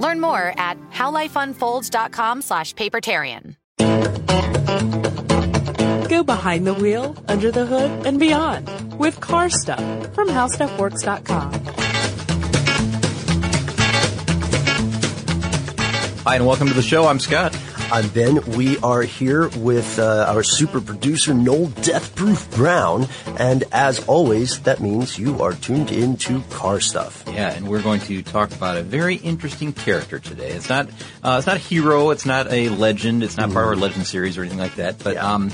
Learn more at howlifeunfolds.com slash papertarian. Go behind the wheel, under the hood, and beyond with car stuff from howstuffworks.com. Hi, and welcome to the show. I'm Scott. I'm Ben. We are here with uh, our super producer, Noel Deathproof Brown. And as always, that means you are tuned into car stuff. Yeah, and we're going to talk about a very interesting character today. It's not, uh, it's not a hero. It's not a legend. It's not mm. part of our legend series or anything like that. But, yeah. um,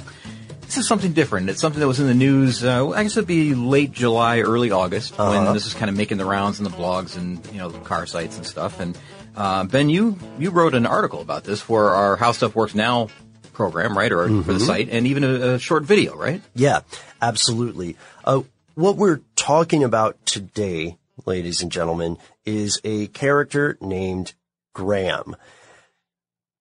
this is something different. It's something that was in the news. Uh, I guess it'd be late July, early August uh-huh. when this is kind of making the rounds in the blogs and you know the car sites and stuff. And uh, ben, you you wrote an article about this for our How Stuff Works Now program, right, or mm-hmm. for the mm-hmm. site, and even a, a, short video, right? Yeah, absolutely. Uh, what we're talking about today, ladies and gentlemen, is a character named Graham.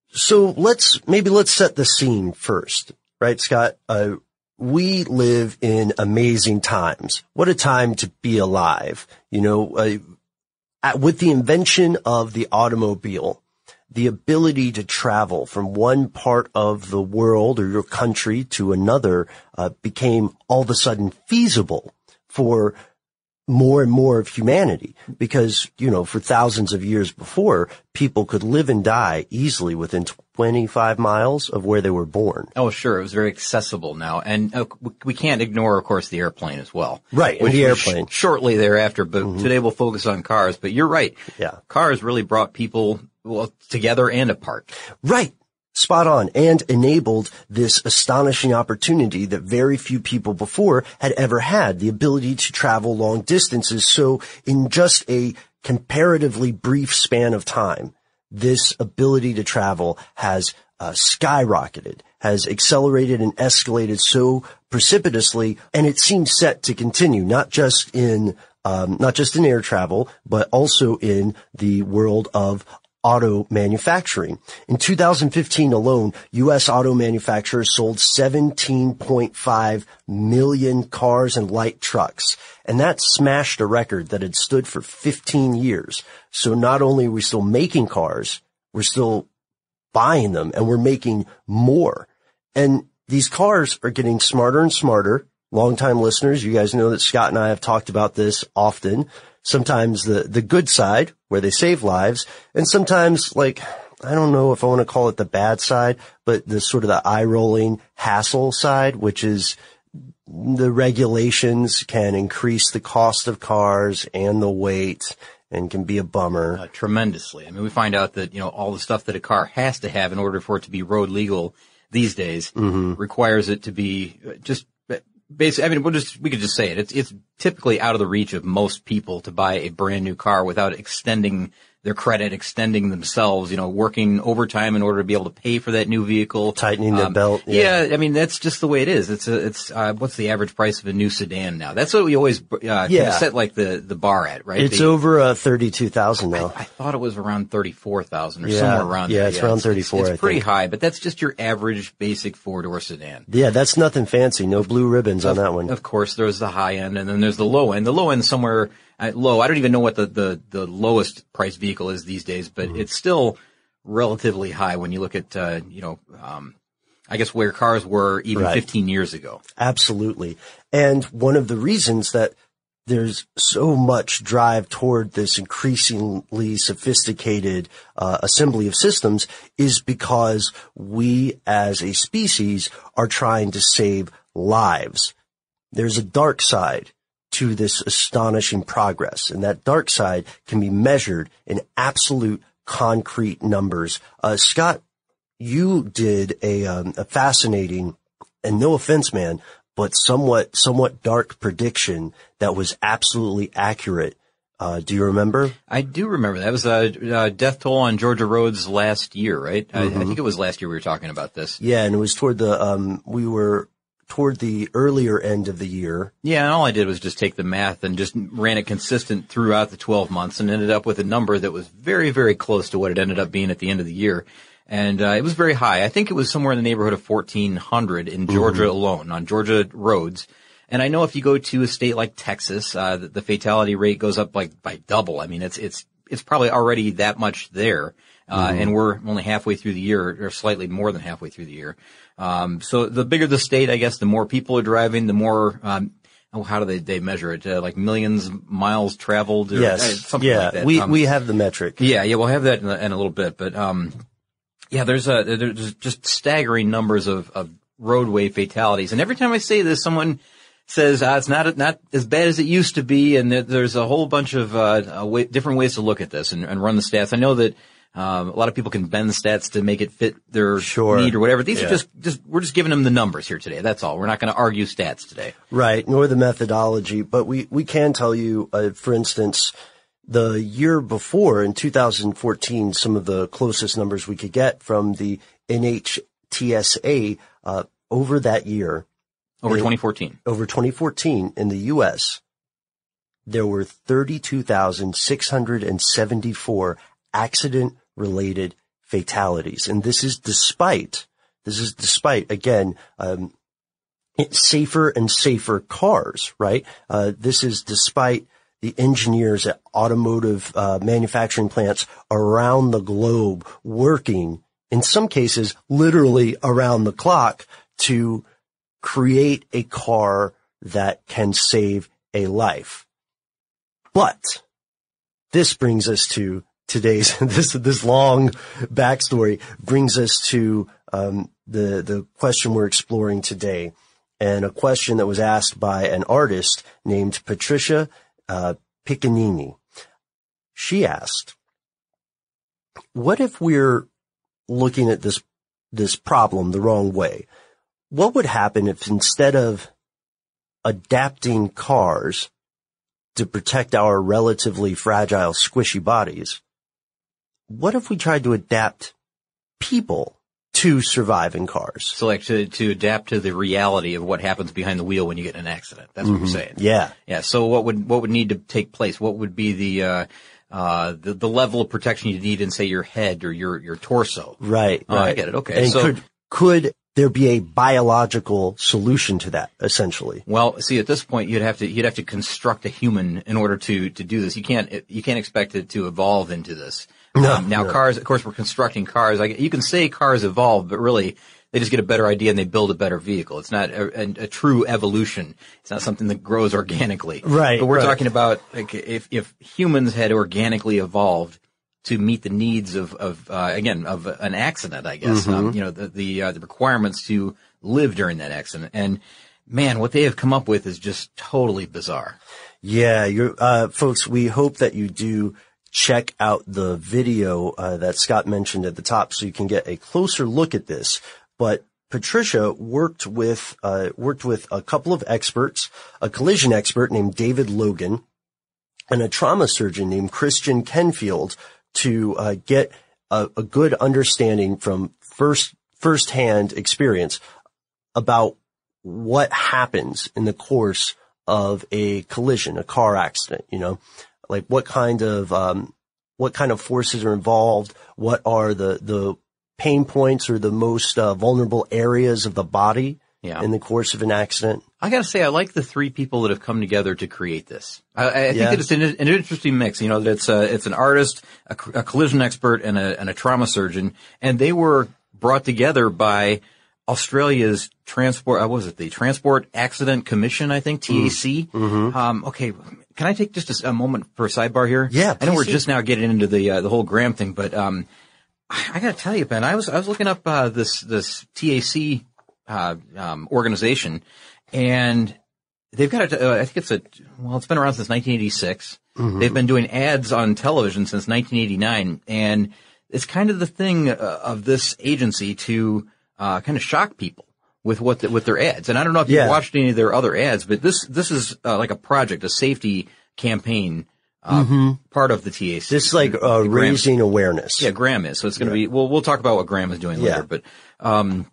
So let's maybe let's set the scene first, right, Scott? Uh, we live in amazing times. What a time to be alive. You know, uh, with the invention of the automobile, the ability to travel from one part of the world or your country to another uh, became all of a sudden feasible for more and more of humanity because, you know, for thousands of years before, people could live and die easily within 25 miles of where they were born. Oh, sure. It was very accessible now. And uh, we can't ignore, of course, the airplane as well. Right. Which the airplane. Sh- shortly thereafter, but mm-hmm. today we'll focus on cars. But you're right. Yeah. Cars really brought people well, together and apart. Right. Spot on and enabled this astonishing opportunity that very few people before had ever had, the ability to travel long distances. So in just a comparatively brief span of time, this ability to travel has uh, skyrocketed, has accelerated and escalated so precipitously, and it seems set to continue, not just in um, not just in air travel, but also in the world of auto manufacturing. In 2015 alone, U.S. auto manufacturers sold 17.5 million cars and light trucks. And that smashed a record that had stood for 15 years. So not only are we still making cars, we're still buying them and we're making more. And these cars are getting smarter and smarter. Longtime listeners, you guys know that Scott and I have talked about this often sometimes the, the good side where they save lives and sometimes like, I don't know if I want to call it the bad side, but the sort of the eye rolling hassle side, which is the regulations can increase the cost of cars and the weight and can be a bummer. Uh, tremendously. I mean, we find out that, you know, all the stuff that a car has to have in order for it to be road legal these days mm-hmm. requires it to be just basically, I mean, we'll just, we could just say it. It's, it's typically out of the reach of most people to buy a brand new car without extending their credit, extending themselves, you know, working overtime in order to be able to pay for that new vehicle, Tightening the belt, Yeah. yeah. I mean that's just the way it is. It's a, it's uh, what's the average price of a new sedan now? That's what we always uh, kind Yeah. of set like the the bar at, right? It's They- over uh, thirty-two thousand now. I thought it was around thirty-four thousand or Yeah. somewhere around Yeah, there. it's around 34, It's, I pretty think. high, but that's just your average basic four-door sedan. yeah, that's nothing fancy. No blue ribbons on that one. Of course, there's the high end, and then there's the low end. The low end somewhere low. I don't even know what the, the, the lowest price vehicle is these days, but Mm-hmm. it's still relatively high when you look at uh, you know, um, I guess where cars were even Right. 15 years ago. Absolutely. And one of the reasons that there's so much drive toward this increasingly sophisticated uh, assembly of systems is because we as a species are trying to save lives. There's a dark side to this astonishing progress, and that dark side can be measured in absolute concrete numbers. Uh, Scott, you did a, um, a fascinating, and no offense, man, but somewhat, somewhat dark prediction that was absolutely accurate. Uh, do you remember? I do remember that. It was a uh, death toll on Georgia roads last year, right? I, I Mm-hmm. think it was last year we were talking about this. Yeah, and it was toward the, um, we were toward the earlier end of the year. Yeah, and all I did was just take the math and just ran it consistent throughout the 12 months and ended up with a number that was very, very close to what it ended up being at the end of the year. And uh, it was very high. I think it was somewhere in the neighborhood of 1,400 in Georgia alone, on Georgia roads. And I know if you go to a state like Texas, uh, the, the fatality rate goes up like by double. I mean, it's it's it's probably already that much there, uh, and we're only halfway through the year, or slightly more than halfway through the year. Um, so the bigger the state, I guess, the more people are driving, the more. Um, oh, how do they they measure it? Uh, like millions miles traveled? Or, uh, Yes. something yeah. like that. We, Um, we have the metric. yeah, yeah, we'll have that in a, in a little bit, but um, yeah, there's a there's just staggering numbers of, of roadway fatalities, and every time I say this, someone says ah, it's not not as bad as it used to be, and there, there's a whole bunch of uh, uh, way, different ways to look at this and, and run the stats. I know that. Um, a lot of people can bend the stats to make it fit their Sure. need or whatever. These Yeah. are just, just, we're just giving them the numbers here today. That's all. We're not going to argue stats today. Right, nor the methodology, but we, we can tell you, uh, for instance, the year before in 2014, some of the closest numbers we could get from the NHTSA, uh, over that year, Over Yeah. 2014. over 2014 in the U.S., there were 32,674 accident related fatalities. And this is despite, this is despite, again, um, safer and safer cars, right? Uh, this is despite the engineers at automotive uh, manufacturing plants around the globe working, in some cases, literally around the clock to create a car that can save a life. But this brings us to today's this this long backstory brings us to um, the the question we're exploring today, and a question that was asked by an artist named Patricia uh, Piccinini. She asked, "What if we're looking at this this problem the wrong way? What would happen if instead of adapting cars to protect our relatively fragile, squishy bodies, what if we tried to adapt people to survive in cars? So like to, to adapt to the reality of what happens behind the wheel when you get in an accident. That's what we're saying. Yeah. Yeah. So what would what would need to take place? What would be the uh, uh, the the level of protection you need in say your head or your your torso? Right. Oh, I get it. Okay. And So- could, could there be a biological solution to that, essentially? Well, see, at this point, you'd have to you'd have to construct a human in order to to do this. You can't you can't expect it to evolve into this. No, Um, now, no. cars, of course, we're constructing cars. Like you can say cars evolve, but really they just get a better idea and they build a better vehicle. It's not a, a, a true evolution. It's not something that grows organically. Right, But we're right. talking about like if if humans had organically evolved to meet the needs of of uh, again of an accident, I guess. Mm-hmm. Um, you know the the, uh, the requirements to live during that accident and. Man, what they have come up with is just totally bizarre. Yeah, you're, uh, folks, we hope that you do check out the video, uh, that Scott mentioned at the top so you can get a closer look at this. But Patricia worked with, uh, worked with a couple of experts, a collision expert named David Logan and a trauma surgeon named Christian Kenfield to uh, get a, a good understanding from first firsthand experience about what happens in the course of a collision, a car accident. You know, like what kind of um, what kind of forces are involved, what are the the pain points or the most uh, vulnerable areas of the body Yeah. in the course of an accident. I gotta say, I like the three people that have come together to create this. I, I think Yeah. that it's an, an interesting mix. You know, that it's a, it's an artist, a collision expert, and a, and a trauma surgeon, and they were brought together by Australia's transport. Uh, what was it? The Transport Accident Commission, I think, TAC. Um, okay, can I take just a a, moment for a sidebar here? Yeah, I know we're just now getting into the uh, the whole Graham thing, but um, I, I gotta tell you, Ben, I was I was looking up uh, this this TAC uh, um, organization, and they've got a, uh, I think it's a, well, it's been around since 1986. They've been doing ads on television since 1989. And it's kind of the thing uh, of this agency to, uh, kind of shock people with what, the, with their ads. And I don't know if Yeah. you've watched any of their other ads, but this, this is uh, like a project, a safety campaign, uh, part of the TAC. This is like uh, Graham- raising awareness. yeah, Graham is. So it's going to be, well, we'll talk about what Graham is doing Yeah. later, but, um,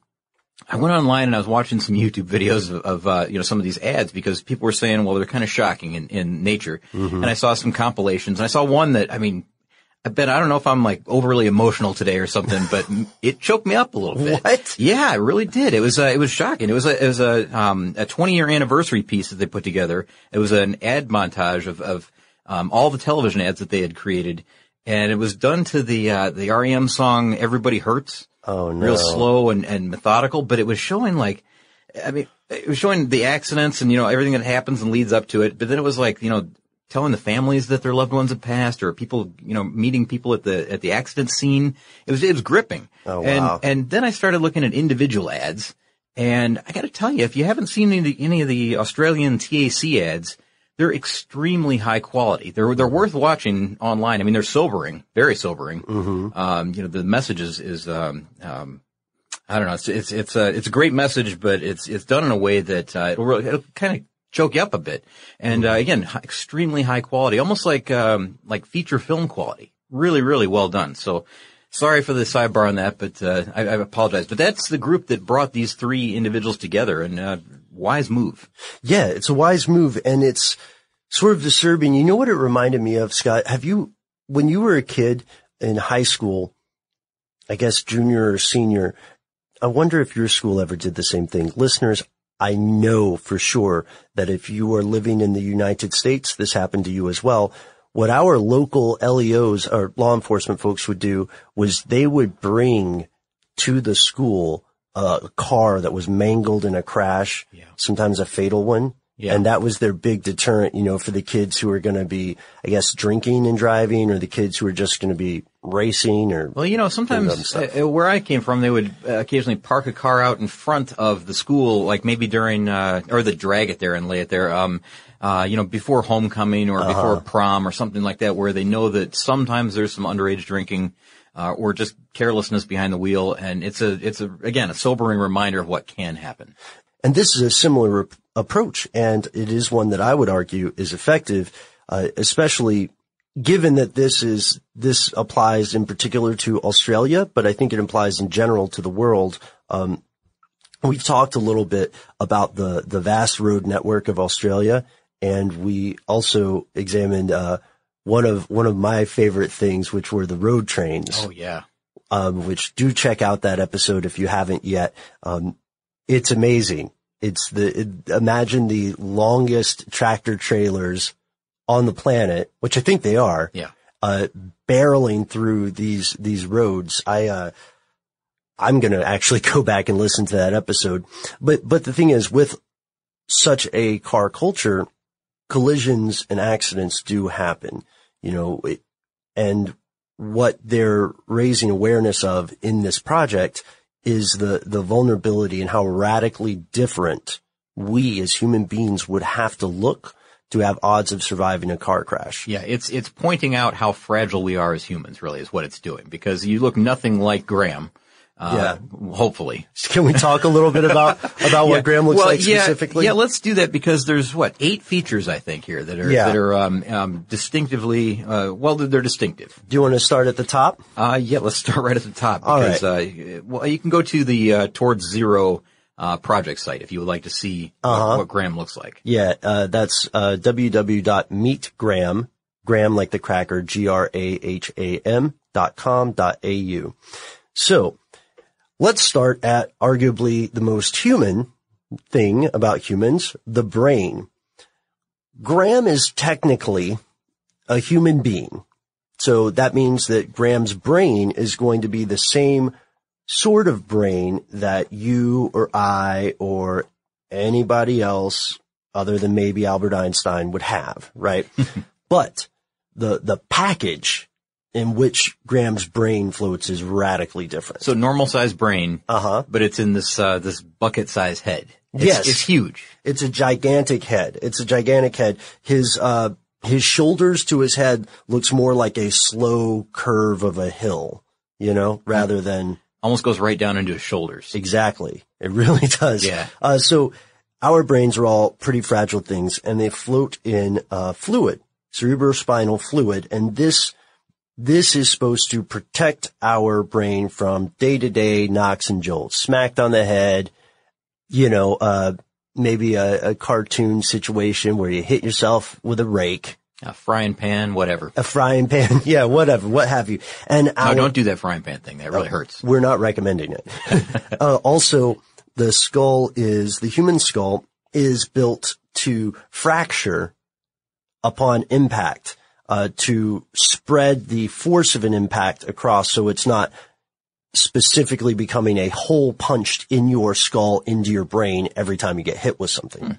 I went online and I was watching some YouTube videos of, of uh, you know, some of these ads because people were saying, well, they're kind of shocking in, in nature. Mm-hmm. And I saw some compilations and I saw one that, I mean, I bet, I don't know if I'm like overly emotional today or something, but it choked me up a little bit. What? Yeah, it really did. It was, uh, it was shocking. It was a, it was a, um, a 20 year anniversary piece that they put together. It was an ad montage of, of, um, all the television ads that they had created. And it was done to the, uh, the REM song, Everybody Hurts Oh no. real slow and, and methodical, but it was showing like, I mean, it was showing the accidents and, you know, everything that happens and leads up to it. But then it was like, you know, telling the families that their loved ones have passed or people, you know, meeting people at the, at the accident scene. It was, it was gripping. Oh, and, wow. and then I started looking at individual ads and I got to tell you, if you haven't seen any of the, any of the Australian TAC ads, they're extremely high quality. They're they're worth watching online. I mean, they're sobering, very sobering. Um, you know, the message is is um, um, I don't know. It's it's it's a it's a great message, but it's it's done in a way that uh, it'll really, it'll kind of choke you up a bit. And uh, again, extremely high quality, almost like um, like feature film quality. Really, really well done. So. Sorry for the sidebar on that, but uh, I, I apologize. But that's the group that brought these three individuals together, and uh, wise move. Yeah, it's a wise move and it's sort of disturbing. You know what it reminded me of, Scott? Have you, when you were a kid in high school, I guess junior or senior, I wonder if your school ever did the same thing. Listeners, I know for sure that if you are living in the United States, this happened to you as well. What our local LEOs or law enforcement folks would do was they would bring to the school a car that was mangled in a crash, sometimes a fatal one. Yeah. And that was their big deterrent, you know, for the kids who are going to be, I guess, drinking and driving or the kids who are just going to be racing or, Well, you know, sometimes uh, where I came from, they would uh, occasionally park a car out in front of the school, like maybe during, uh, or the drag it there and lay it there, um, uh, you know, before homecoming or before prom or something like that, where they know that sometimes there's some underage drinking, uh, or just carelessness behind the wheel. And it's a, it's a, again, a sobering reminder of what can happen. And this is a similar ap- approach, and it is one that I would argue is effective, uh, especially given that this is this applies in particular to Australia, but I think it applies in general to the world. Um, we've talked a little bit about the the vast road network of Australia, and we also examined uh, one of one of my favorite things, which were the road trains Oh, yeah. um, which do check out that episode if you haven't yet. Um, it's amazing. It's the, it, imagine the longest tractor trailers on the planet, which I think they are, Yeah. uh, barreling through these, these roads. I, uh, I'm going to actually go back and listen to that episode. But, but the thing is with such a car culture, collisions and accidents do happen, you know, it, and what they're raising awareness of in this project is the, the vulnerability and how radically different we as human beings would have to look to have odds of surviving a car crash. Yeah, it's it's pointing out how fragile we are as humans. Really, is what it's doing because you look nothing like Graham. Uh, hopefully. Can we talk a little bit about about what Graham looks well, like yeah, specifically? Yeah, let's do that because there's what eight features I think here that are Yeah. that are um, um, distinctively uh, well they're, distinctive. Do you want to start at the top? Uh, yeah, let's start right at the top All because uh, well you can go to the uh, Towards Zero uh, project site if you would like to see Uh-huh. what, what Graham looks like. Yeah, uh, that's uh, www.meetgraham, gram like the cracker, G-R-A-H-A-M dot com dot A-U. So, let's start at arguably the most human thing about humans, the brain. Graham is technically a human being. So that means that Graham's brain is going to be the same sort of brain that you or I or anybody else other than maybe Albert Einstein would have, right? but the, the package in which Graham's brain floats is radically different. So normal sized brain, Uh huh. but it's in this uh, this bucket sized head. It's, Yes. it's huge. It's a gigantic head. It's a gigantic head. His, uh, his shoulders to his head looks more like a slow curve of a hill, you know, rather than Almost goes right down into his shoulders. Exactly. It really does. Yeah. Uh, so our brains are all pretty fragile things and they float in, uh, fluid, cerebrospinal fluid. And this, this is supposed to protect our brain from day to day knocks and jolts, smacked on the head, you know, uh, maybe a, a cartoon situation where you hit yourself with a rake, A frying pan, whatever. a frying pan. yeah, whatever, what have you. And No, our, don't do that frying pan thing. That really hurts. we're not recommending it. uh, also, the skull is, the human skull is built to fracture upon impact, uh, to spread the force of an impact across so it's not specifically becoming a hole punched in your skull into your brain every time you get hit with something.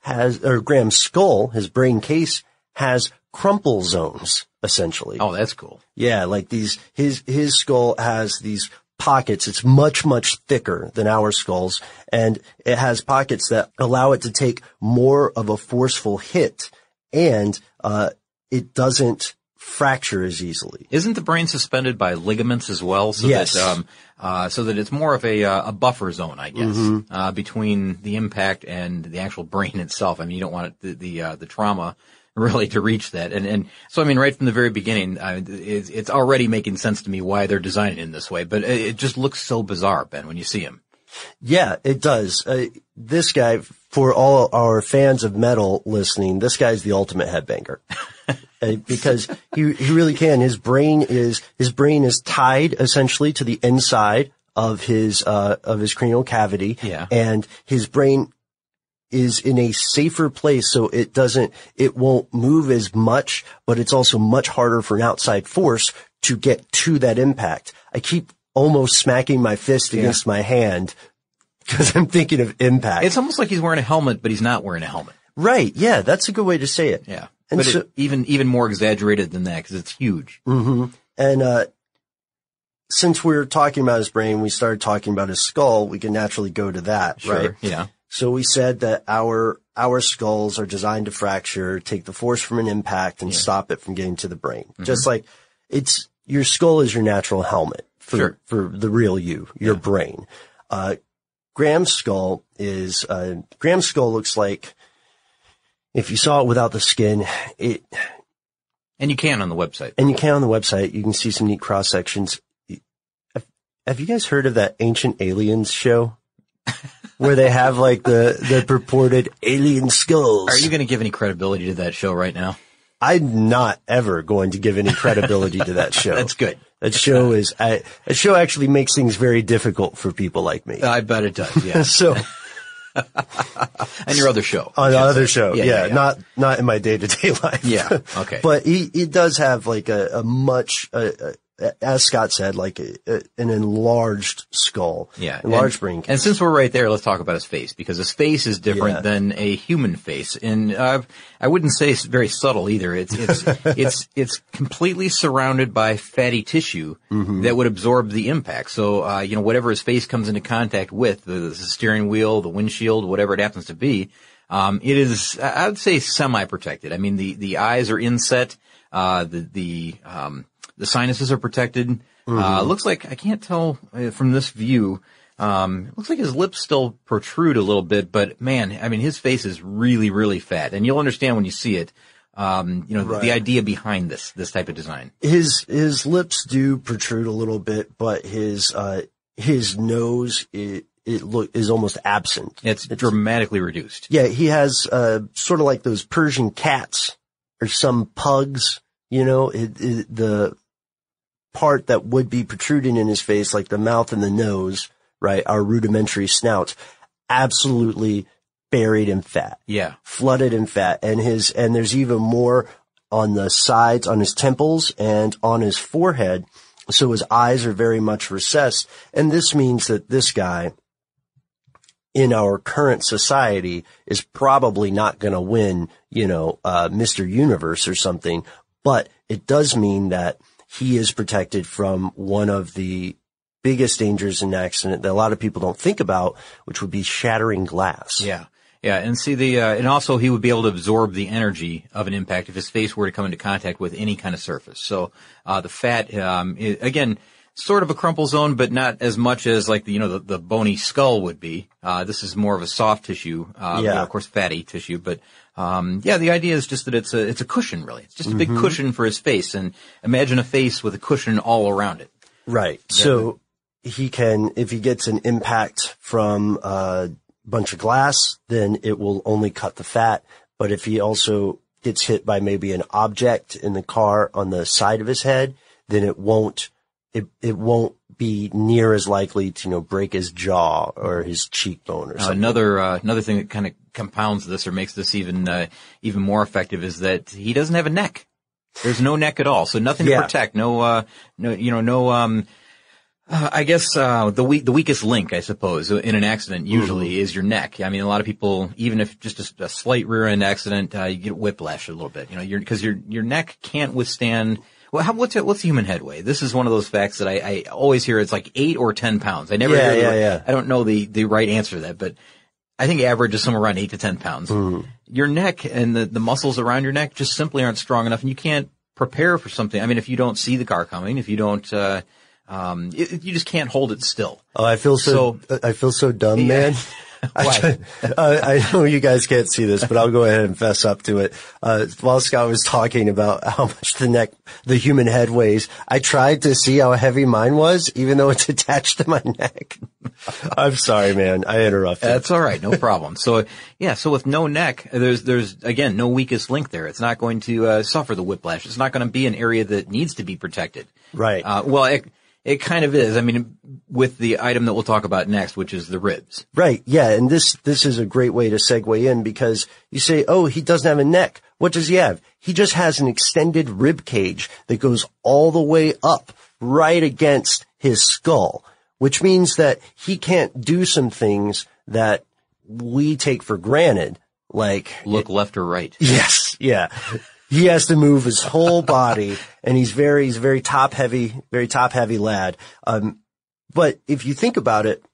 has, or Graham's skull, his brain case, has crumple zones, essentially. Oh, that's cool. Yeah, like these, his, his skull has these pockets. It's much, much thicker than our skulls, and it has pockets that allow it to take more of a forceful hit, and, uh, it doesn't fracture as easily. Isn't the brain suspended by ligaments as well? So Yes. that, um, uh, so that it's more of a, uh, a buffer zone, I guess, Mhm. uh, between the impact and the actual brain itself. I mean, you don't want it, the, the, uh, the trauma really to reach that. And, and so, I mean, right from the very beginning, uh, it's, it's already making sense to me why they're designing it in this way, but it, it just looks so bizarre, Ben, when you see him. Yeah, it does. Uh, this guy, for all our fans of metal listening, this guy's the ultimate headbanger. Uh, because he, he really can. His brain is, his brain is tied essentially to the inside of his, uh, of his cranial cavity. Yeah. And his brain is in a safer place so it doesn't, it won't move as much, but it's also much harder for an outside force to get to that impact. I keep almost smacking my fist Yeah. against my hand because I'm thinking of impact. It's almost like he's wearing a helmet, but he's not wearing a helmet. right. Yeah. That's a good way to say it. Yeah. And but so- it, even, even more exaggerated than that because it's huge. hmm And, uh, since we were talking about his brain, we started talking about his skull. We can naturally go to that, Sure. right? Yeah. So we said that our our skulls are designed to fracture, take the force from an impact, and stop it from getting to the brain. Mm-hmm. Just like it's your skull is your natural helmet for Sure. for the real you, your brain. Uh, Graham's skull is uh, Graham's skull looks like if you saw it without the skin, it And you can on the website. and you can on the website. You can see some neat cross sections. Have, you guys heard of that Ancient Aliens show? Where they have like the, the purported alien skulls. Are you going to give any credibility to that show right now? I'm not ever going to give any credibility to that show. That's good. That show is, I, that show actually makes things very difficult for people like me. I bet it does. Yeah. so and your other show. on other show, yeah, yeah, yeah. not not in my day to day life. Yeah, okay. but he he does have like a, a much, uh, as Scott said, like a, a, an enlarged skull, Yeah. enlarged and, brain. And since we're right there, let's talk about his face because his face is different Yeah. than a human face. And, uh, I wouldn't say it's very subtle either. It's, it's, it's, it's completely surrounded by fatty tissue Mm-hmm. that would absorb the impact. So, uh, you know, whatever his face comes into contact with, the, the steering wheel, the windshield, whatever it happens to be, um, it is, I would say semi-protected. I mean, the, the eyes are inset, uh, the, the, um, the sinuses are protected. Uh, looks like, I can't tell uh, from this view, um, it looks like his lips still protrude a little bit, but man, I mean, his face is really, really fat. And you'll understand when you see it, um, you know, the, the idea behind this, this type of design. his his lips do protrude a little bit, but his uh his nose it it look is almost absent. It's dramatically reduced. Yeah, he has uh sort of like those Persian cats or some pugs. You know, it, it, the part that would be protruding in his face, like the mouth and the nose, right, our rudimentary snouts, absolutely buried in fat Yeah. flooded in fat and his and there's even more on the sides on his temples and on his forehead so his eyes are very much recessed and this means that this guy in our current society is probably not going to win you know uh Mr. Universe or something but it does mean that he is protected from one of the biggest dangers in an accident that a lot of people don't think about which would be shattering glass Yeah. Yeah, and see the, uh, and also he would be able to absorb the energy of an impact if his face were to come into contact with any kind of surface. So, uh, the fat, um, again, sort of a crumple zone, but not as much as like the, you know, the, the bony skull would be. Uh, this is more of a soft tissue, uh, you know, Yeah. of course fatty tissue, but, um, yeah, the idea is just that it's a, it's a cushion really. It's just a big cushion for his face and imagine a face with a cushion all around it. Right. So he can, if he gets an impact from a bunch of glass, then it will only cut the fat. But if he also gets hit by maybe an object in the car on the side of his head, then it won't, it, it won't be near as likely to, you know, break his jaw or his cheekbone or Uh, something. another uh, another thing that kind of compounds this or makes this even uh, even more effective is that he doesn't have a neck. There's no neck at all, so nothing Yeah. to protect. No, uh, no, you know, no. Um, uh, I guess uh, the weak, the weakest link, I suppose, in an accident usually Mm-hmm. is your neck. I mean, a lot of people, even if just a, a slight rear end accident, uh, you get whiplash a little bit. You know, because your your neck can't withstand. Well, how, what's it, what's the human head weigh? This is one of those facts that I, I always hear. It's like eight or ten pounds. I never Yeah, hear. the- yeah, yeah. I don't know the the right answer to that, but I think average is somewhere around eight to ten pounds. Mm-hmm. Your neck and the, the muscles around your neck just simply aren't strong enough, and you can't prepare for something. I mean, if you don't see the car coming, if you don't, uh, um, it, you just can't hold it still. Oh, I feel so, so I feel so dumb, man. I, uh, I know you guys can't see this, but I'll go ahead and fess up to it. Uh, while Scott was talking about how much the neck, the human head weighs, I tried to see how heavy mine was, even though it's attached to my neck. I'm sorry, man. I interrupted. That's all right. No problem. so yeah, so with no neck, there's, there's again, no weakest link there. It's not going to, uh, suffer the whiplash. It's not going to be an area that needs to be protected. Right. Uh, well, it, it kind of is. I mean, with the item that we'll talk about next, which is the ribs. Right. Yeah. And this, this is a great way to segue in because you say, oh, he doesn't have a neck. What does he have? He just has an extended rib cage that goes all the way up right against his skull, which means that he can't do some things that we take for granted. Like look it, left or right. Yes. Yeah he has to move his whole body and he's very, he's very top heavy, very top heavy lad. Um, but if you think about it,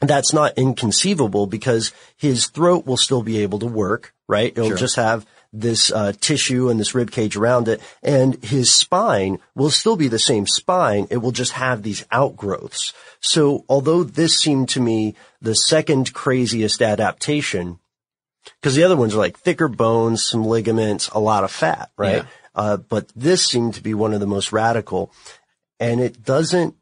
that's not inconceivable because his throat will still be able to work, right? It'll sure. just have this uh, tissue and this rib cage around it, and his spine will still be the same spine. It will just have these outgrowths. So although this seemed to me the second craziest adaptation, because the other ones are like thicker bones, some ligaments, a lot of fat, right? Yeah. Uh, but this seemed to be one of the most radical and it doesn't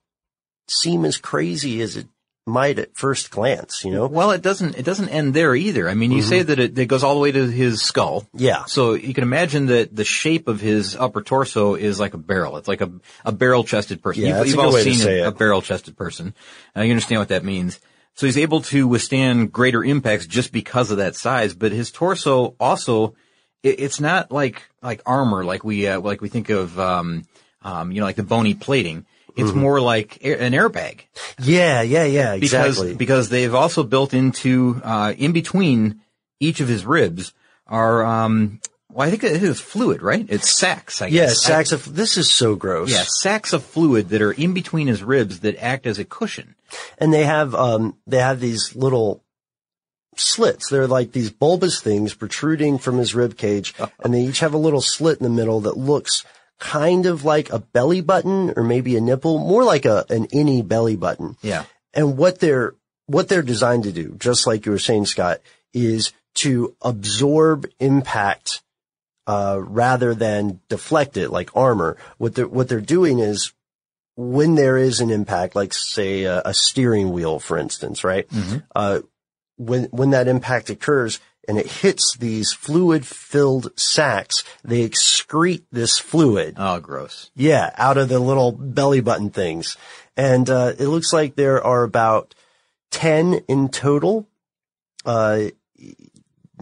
seem as crazy as it might at first glance, you know? Well, it doesn't, it doesn't end there either. I mean, you mm-hmm. say that it, it, goes all the way to his skull. Yeah. So you can imagine that the shape of his upper torso is like a barrel. It's like a, a barrel chested person. Yeah, you've, you've all seen a, a barrel chested person. Uh, you understand what that means. So he's able to withstand greater impacts just because of that size. But his torso also, it, it's not like like armor, like we uh, like we think of, um, um, you know, like the bony plating. It's mm-hmm. more like air, an airbag. Yeah, yeah, yeah, exactly. Because, because they've also built into uh, in between each of his ribs are um, well, I think it is fluid, right? It's sacs, I guess. Yeah, sacs of, this is so gross. Yeah, sacs of fluid that are in between his ribs that act as a cushion. And they have, um, they have these little slits. They're like these bulbous things protruding from his rib cage, and they each have a little slit in the middle that looks kind of like a belly button or maybe a nipple, more like a, an innie belly button. Yeah. And what they're, what they're designed to do, just like you were saying, Scott, is to absorb impact uh, rather than deflect it like armor. What they're, what they're doing is when there is an impact, like say a, a steering wheel, for instance, right? Mm-hmm. Uh, when, when that impact occurs and it hits these fluid filled sacs, they excrete this fluid. Oh, gross. Yeah, out of the little belly button things. And, uh, it looks like there are about 10 in total. Uh,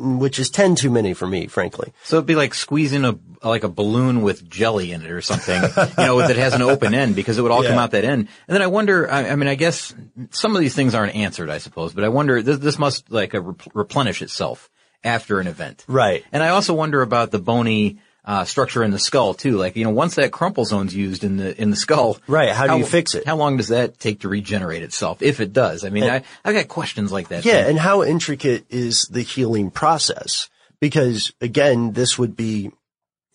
which is 10 too many for me, frankly. So it'd be like squeezing a, like a balloon with jelly in it or something, you know, that has an open end because it would all yeah. come out that end. And then I wonder, I, I, mean, I guess some of these things aren't answered, I suppose, but I wonder, this, this must like a replenish itself after an event. Right. And I also wonder about the bony, uh, structure in the skull too. Like, you know, once that crumple zone's used in the, in the skull. Right. How do you fix it? How long does that take to regenerate itself? If it does. I mean, and, I, I've got questions like that. Yeah. Too. And how intricate is the healing process? Because again, this would be,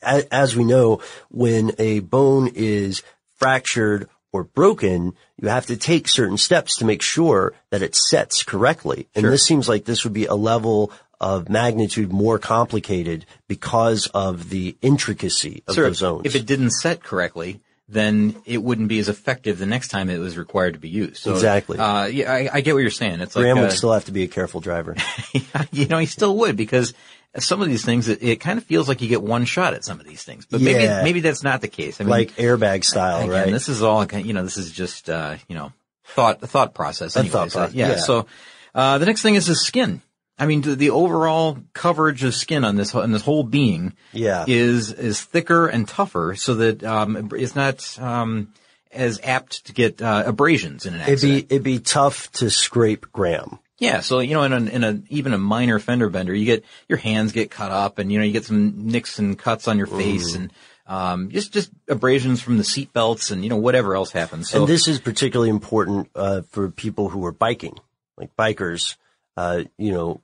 as, as we know, when a bone is fractured or broken, you have to take certain steps to make sure that it sets correctly. And sure. this seems like this would be a level of magnitude more complicated because of the intricacy of the zones. If it didn't set correctly, then it wouldn't be as effective the next time it was required to be used. So, exactly. Uh, yeah, I, I, get what you're saying. It's Graham like, would uh, still have to be a careful driver. you know, he still would because some of these things, it, it, kind of feels like you get one shot at some of these things, but maybe, yeah. maybe that's not the case. I mean, like airbag style, again, right? This is all, you know, this is just, uh, you know, thought, thought process. Anyways. Thought process. yeah, yeah. So, uh, the next thing is the skin. I mean, the overall coverage of skin on this on this whole being yeah. is is thicker and tougher, so that um, it's not um, as apt to get uh, abrasions in an accident. It'd be it'd be tough to scrape Graham. Yeah, so you know, in a, in a even a minor fender bender, you get your hands get cut up, and you know you get some nicks and cuts on your face, mm. and um, just just abrasions from the seat belts, and you know whatever else happens. So, and this is particularly important uh, for people who are biking, like bikers. Uh, you know,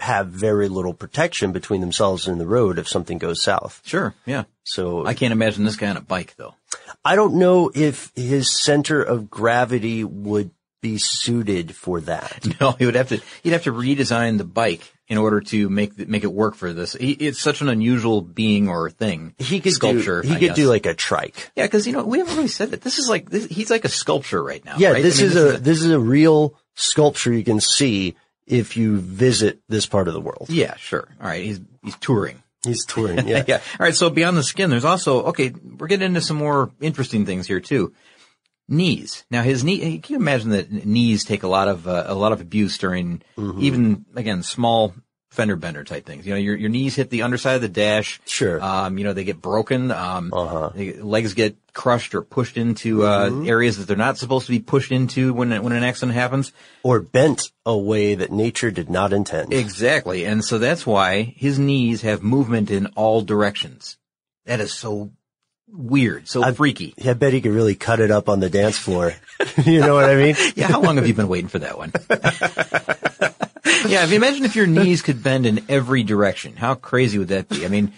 have very little protection between themselves and the road if something goes south. Sure, yeah. So I can't imagine this guy on a bike though. I don't know if his center of gravity would be suited for that. No, he would have to. He'd have to redesign the bike in order to make make it work for this. He, it's such an unusual being or thing. He could sculpture. do, he I could guess. do like a trike. yeah, because you know we haven't really said that. This is like this, he's like a sculpture right now. Yeah, right? this I mean, is a, this is a real sculpture you can see if you visit this part of the world. yeah, sure. All right, he's he's touring. He's touring. Yeah. yeah. All right. So beyond the skin, there's also okay. We're getting into some more interesting things here too. Knees. Now his knee. Can you imagine that knees take a lot of uh, a lot of abuse during Mm-hmm. even again small fender bender type things. You know, your your knees hit the underside of the dash. Sure. Um, you know, they get broken. Um, Uh-huh. legs get crushed or pushed into uh, Mm-hmm. areas that they're not supposed to be pushed into when when an accident happens. Or bent a way that nature did not intend. Exactly. And so that's why his knees have movement in all directions. That is so weird, so freaky. I bet he could really cut it up on the dance floor. you know what I mean? Yeah, how long have you been waiting for that one? yeah, if you imagine if your knees could bend in every direction, how crazy would that be? I mean,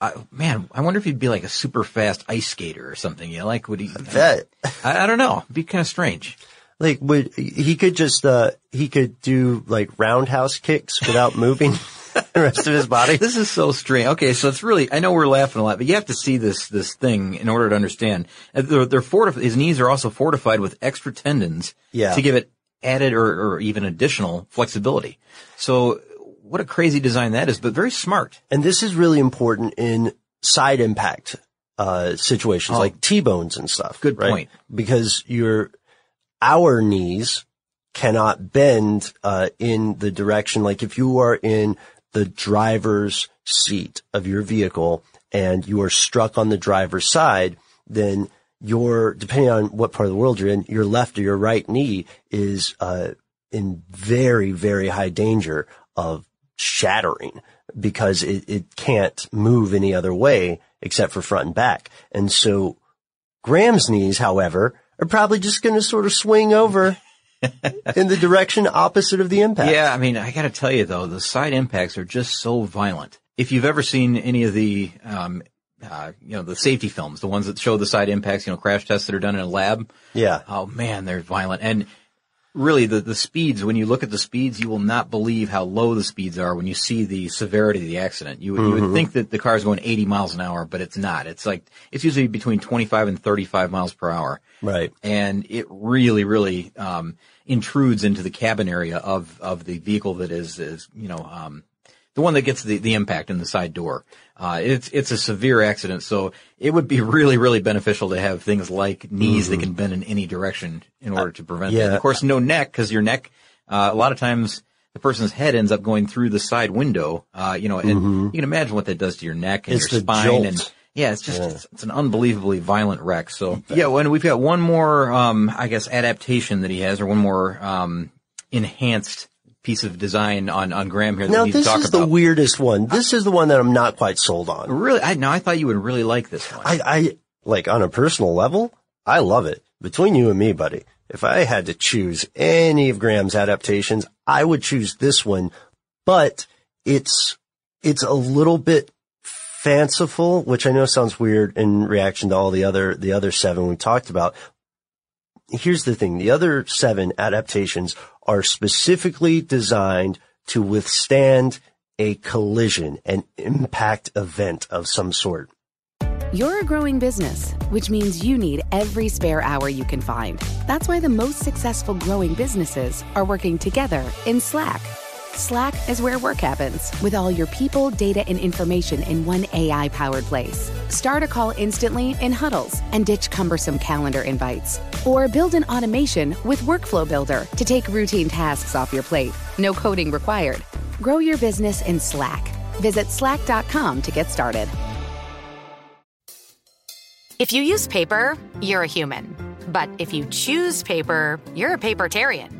I, man, I wonder if he'd be like a super fast ice skater or something. You know, like would he? Bet. I, I don't know. It'd be kind of strange. Like, would, he could just, uh, he could do like roundhouse kicks without moving the rest of his body. This is so strange. Okay, so it's really, I know we're laughing a lot, but you have to see this, this thing in order to understand. Uh, They're, they're fortified, his knees are also fortified with extra tendons Yeah. to give it added or, or even additional flexibility. So what a crazy design that is, but very smart. And this is really important in side impact, uh, situations Oh. like T-bones and stuff. Good right? point. Because your, our knees cannot bend, uh, in the direction, like if you are in the driver's seat of your vehicle and you are struck on the driver's side, then your, depending on what part of the world you're in, your left or your right knee is, uh, in very, very high danger of shattering because it, it can't move any other way except for front and back. And so Graham's knees, however, are probably just going to sort of swing over in the direction opposite of the impact. Yeah, I mean, I gotta tell you though, the side impacts are just so violent. If you've ever seen any of the, um, uh, you know, the safety films, the ones that show the side impacts, you know, crash tests that are done in a lab, Yeah. Oh man, they're violent. And really the, the speeds, when you look at the speeds, you will not believe how low the speeds are when you see the severity of the accident. You would, you would think that the car is going 80 miles an hour, but it's not. It's like, it's usually between 25 and 35 miles per hour. Right. And it really, really, um, intrudes into the cabin area of, of the vehicle that is, is, you know, um, the one that gets the, the impact in the side door. Uh, it's, it's a severe accident. So it would be really, really beneficial to have things like knees that can bend in any direction in order to prevent that. yeah. And of course, no neck, cause your neck, uh, a lot of times the person's head ends up going through the side window, uh, you know, and you can imagine what that does to your neck and It's your spine jolt. and, yeah, it's just It's, it's an unbelievably violent wreck. So yeah, when we've got one more, um, I guess adaptation that he has, or one more um, enhanced piece of design on on Graham here that Now we this talk is about. the weirdest one. This is the one that I'm not quite sold on. really, I now I thought you would really like this one. I, I, like on a personal level, I love it. Between you and me, buddy, if I had to choose any of Graham's adaptations, I would choose this one, but it's, it's a little bit fanciful, which I know sounds weird in reaction to all the other, the other seven we talked about. Here's the thing. The other seven adaptations are specifically designed to withstand a collision, an impact event of some sort. You're a growing business, which means you need every spare hour you can find. That's why the most successful growing businesses are working together in Slack. Slack is where work happens, with all your people, data, and information in one AI powered place. Start a call instantly in huddles and ditch cumbersome calendar invites. Or build an automation with Workflow Builder to take routine tasks off your plate. No coding required. Grow your business in Slack. Visit slack.com to get started. If you use paper, you're a human. But if you choose paper, you're a papertarian.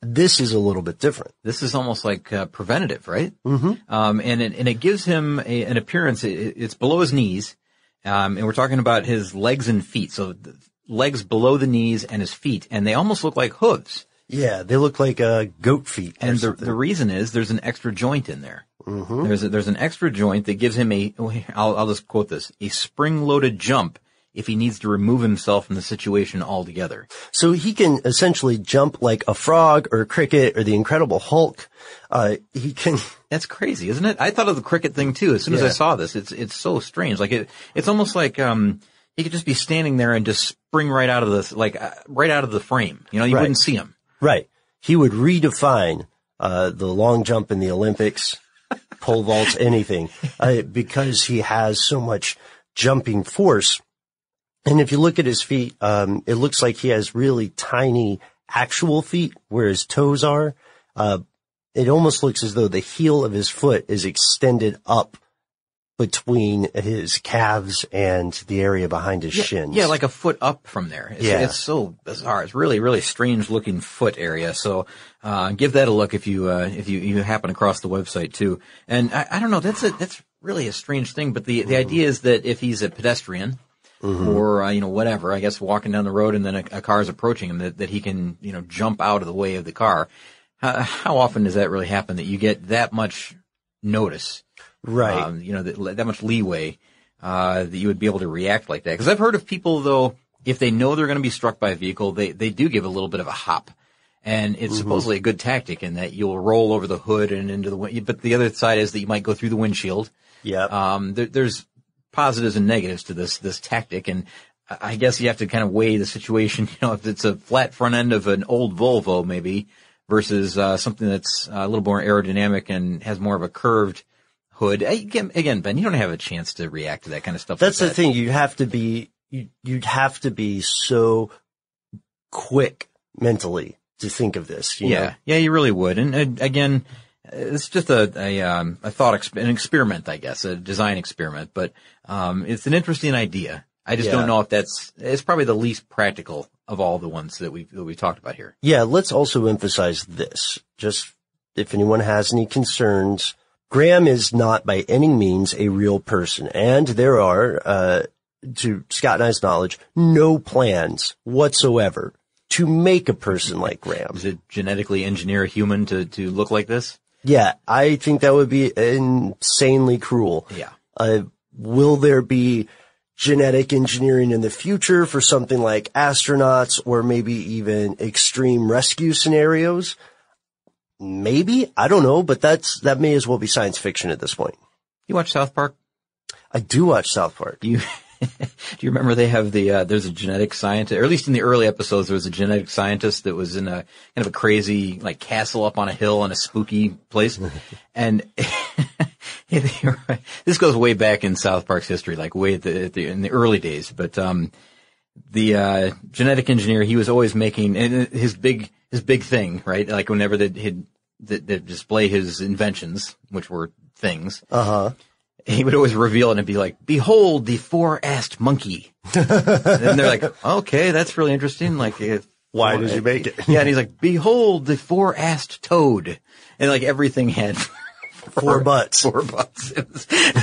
This is a little bit different. This is almost like uh, preventative, right? Mm-hmm. Um, and it, and it gives him a, an appearance. It, it's below his knees, um, and we're talking about his legs and feet. So legs below the knees and his feet, and they almost look like hooves. Yeah, they look like uh, goat feet. And the, the reason is there's an extra joint in there. Mm-hmm. There's a, there's an extra joint that gives him a. I'll, I'll just quote this: a spring-loaded jump if he needs to remove himself from the situation altogether. So he can essentially jump like a frog or a cricket or the Incredible Hulk. Uh, he can. That's crazy, isn't it? I thought of the cricket thing too. As soon yeah. as I saw this, it's it's so strange. Like it, it's almost like um, he could just be standing there and just spring right out of the like uh, right out of the frame. You know, you right. wouldn't see him. Right. He would redefine uh, the long jump in the Olympics, pole vaults, anything, uh, because he has so much jumping force and if you look at his feet, um, it looks like he has really tiny actual feet where his toes are. Uh, it almost looks as though the heel of his foot is extended up between his calves and the area behind his yeah, shins. Yeah, like a foot up from there. It's, yeah. it's so bizarre. It's really, really strange looking foot area. So, uh, give that a look if you, uh, if you, you happen across the website too. And I, I don't know, that's a, that's really a strange thing, but the, the idea is that if he's a pedestrian, mm-hmm. or uh, you know whatever. I guess walking down the road and then a, a car is approaching him that, that he can you know jump out of the way of the car. How, how often does that really happen that you get that much notice? Right. Um, you know that, that much leeway uh, that you would be able to react like that. Because I've heard of people though, if they know they're going to be struck by a vehicle, they they do give a little bit of a hop. And it's mm-hmm. supposedly a good tactic in that you'll roll over the hood and into the wind. But the other side is that you might go through the windshield. Yeah. Um, there, there's positives and negatives to this this tactic, and I guess you have to kind of weigh the situation. You know, if it's a flat front end of an old Volvo, maybe versus uh, something that's a little more aerodynamic and has more of a curved hood. Again, again, Ben, you don't have a chance to react to that kind of stuff. That's like the thing. You have to be you, you'd have to be so quick mentally to think of this. yeah, know? yeah, you really would. And uh, again, it's just a a, um, a thought exp- an experiment, I guess, a design experiment. But um, it's an interesting idea. I just yeah. don't know if that's it's probably the least practical of all the ones that we that we talked about here. Yeah, let's also emphasize this. Just if anyone has any concerns, Graham is not by any means a real person, and there are, uh, to Scott and I's knowledge, no plans whatsoever to make a person like Graham. Is it genetically engineer a human to to look like this? Yeah, I think that would be insanely cruel. Yeah. Uh, will there be genetic engineering in the future for something like astronauts or maybe even extreme rescue scenarios? Maybe. I don't know, but that's, that may as well be science fiction at this point. You watch South Park? I do watch South Park. You, do you remember they have the uh, there's a genetic scientist, or at least in the early episodes, there was a genetic scientist that was in a kind of a crazy like castle up on a hill in a spooky place, and this goes way back in South Park's history, like way at the, at the in the early days. But um, the uh, genetic engineer, he was always making and his big his big thing, right? Like whenever they he'd that display his inventions, which were things. Uh huh. He would always reveal it and be like, "Behold the four-assed monkey." and they're like, "Okay, that's really interesting." Like, if, Why did you make it? yeah, and he's like, "Behold the four-assed toad," and like everything had Four butts. four butts.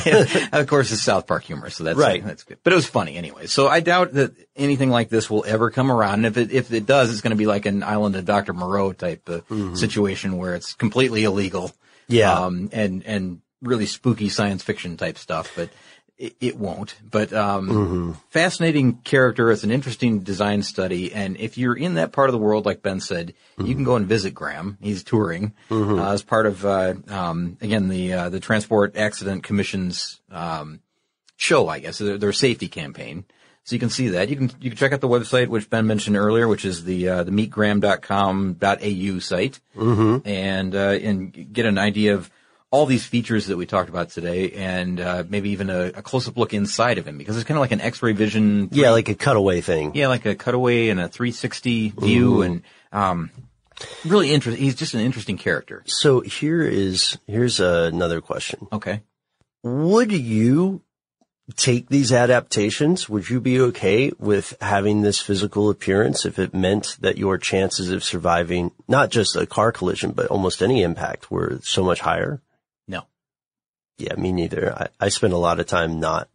Yeah, of course, it's South Park humor, so that's Right. That's good, but it was funny anyway. So I doubt that anything like this will ever come around. And if it if it does, it's going to be like an Island of Doctor Moreau type of situation where it's completely illegal. Mm-hmm. Yeah. um, and and really spooky science fiction type stuff, but. It, it won't, but um, Mm-hmm. fascinating character. It's an interesting design study, and if you're in that part of the world, like Ben said, Mm-hmm. you can go and visit Graham. He's touring uh, as part of uh, um, again the uh, the Transport Accident Commission's um, show, I guess their, their safety campaign. So you can see that. You can you can check out the website which Ben mentioned earlier, which is the uh, the meetgraham.com.au site, mm-hmm. and uh, and get an idea of all these features that we talked about today, and uh, maybe even a, a close up look inside of him because it's kind of like an X-ray vision. Yeah, like a cutaway thing. Yeah, like a cutaway and a 360 view, and um, really interesting. He's just an interesting character. So here is here's another question. Okay. Would you take these adaptations? Would you be okay with having this physical appearance if it meant that your chances of surviving not just a car collision but almost any impact were so much higher? Yeah, me neither. I, I spend a lot of time not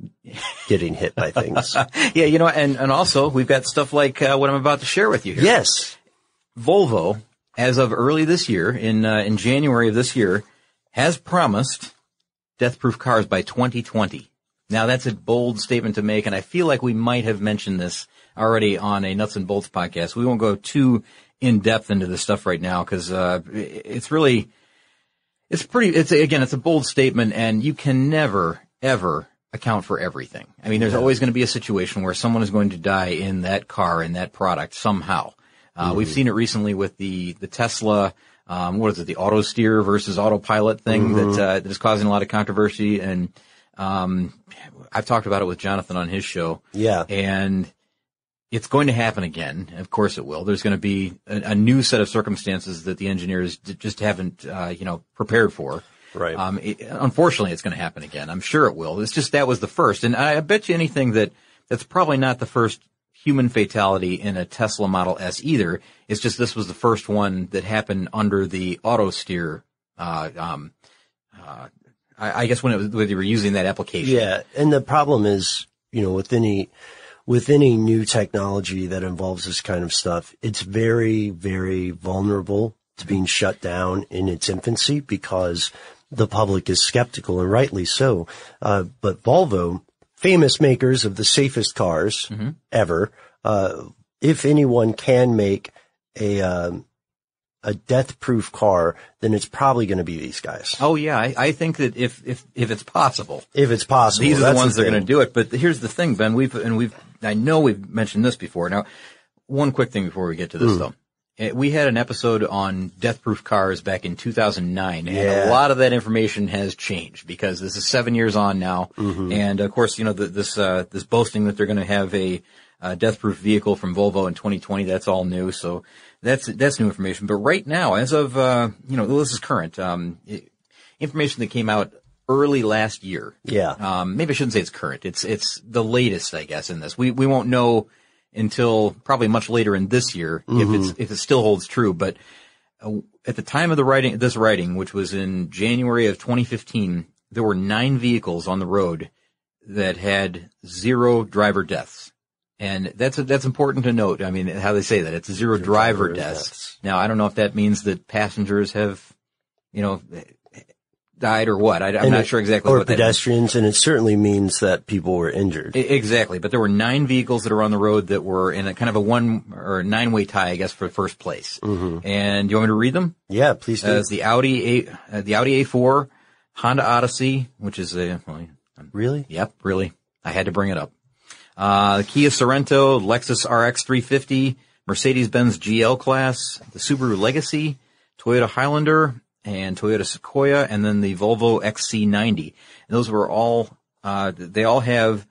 getting hit by things. Yeah, you know, and and also we've got stuff like uh, what I'm about to share with you here. yes. Volvo, as of early this year, in uh, in January of this year, has promised death-proof cars by 2020. Now that's a bold statement to make, and I feel like we might have mentioned this already on a Nuts and Bolts podcast. We won't go too in depth into this stuff right now because uh, it's really, it's pretty. It's again, it's a bold statement, and you can never ever account for everything. I mean, there's always going to be a situation where someone is going to die in that car in that product somehow. Uh, We've seen it recently with the the Tesla. Um, what is it? The auto steer versus autopilot thing that uh, that is causing a lot of controversy, and um, I've talked about it with Jonathan on his show. Yeah. And it's going to happen again. Of course it will. There's going to be a, a new set of circumstances that the engineers d- just haven't, uh, you know, prepared for. Right. Um, it, unfortunately, it's going to happen again. I'm sure it will. It's just that was the first, and I, I bet you anything that that's probably not the first human fatality in a Tesla Model S either. It's just this was the first one that happened under the auto steer. Uh, um, uh, I, I guess when it was when they were using that application. Yeah, and the problem is, you know, with any with any new technology that involves this kind of stuff, it's very, very vulnerable to being shut down in its infancy because the public is skeptical and rightly so. Uh, but Volvo, famous makers of the safest cars ever, uh, if anyone can make a um, a death-proof car, then it's probably going to be these guys. Oh yeah, I, I think that if if if it's possible, If it's possible, these are the ones that are going to do it. But here's the thing, Ben. We've and we've I know we've mentioned this before. Now, one quick thing before we get to this Hmm. though. Eh, We had an episode on death-proof cars back in 2009, and Yeah. a lot of that information has changed because this is seven years on now. Mm-hmm. And of course, you know the, this uh, this boasting that they're going to have a uh, death-proof vehicle from Volvo in 2020. That's all new. So that's that's new information. But right now, as of uh, you know, this is current um, it, information that came out early last year. Yeah. Um, maybe I shouldn't say it's current. It's it's the latest, I guess, in this. We we won't know until probably much later in this year if it's if it still holds true. But uh, at the time of the writing, this writing, which was in January of 2015, there were nine vehicles on the road that had zero driver deaths. And that's that's important to note. I mean, how they say that it's zero driver driver deaths. deaths. Now, I don't know if that means that passengers have, you know, died or what. I, am not it- sure exactly or what that pedestrians, and it certainly means that people were injured. I- Exactly, but there were nine vehicles that are on the road that were in a kind of a one or nine way tie, I guess, for first place. Mm-hmm. And do you want me to read them? yeah, please do. Uh, it's the Audi A, uh, the Audi A4, Honda Odyssey, which is a, well, really? yep, really, I had to bring it up. Uh, the Kia Sorento, Lexus RX 350, Mercedes-Benz GL Class, the Subaru Legacy, Toyota Highlander, and Toyota Sequoia, and then the Volvo XC90. And those were all, uh, they all have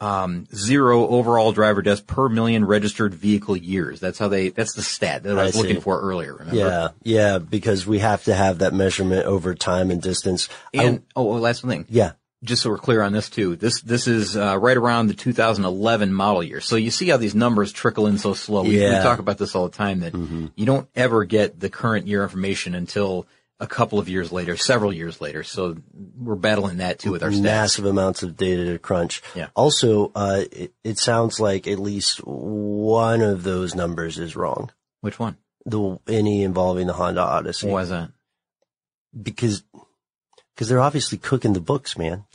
um, zero overall driver deaths per million registered vehicle years. That's how they, that's the stat that I, I was see. looking for earlier. Remember? Yeah, yeah, because we have to have that measurement over time and distance. And, oh, oh, last thing. yeah, Just so we're clear on this too. This, this is, uh, right around the 2011 model year. So you see how these numbers trickle in so slow. We, we talk about this all the time that you don't ever get the current year information until a couple of years later, several years later. So we're battling that too with our stats. massive amounts of data to crunch. Yeah. Also, uh, it, it sounds like at least one of those numbers is wrong. Which one? The any involving the Honda Odyssey. Why is that? Because because they're obviously cooking the books, man.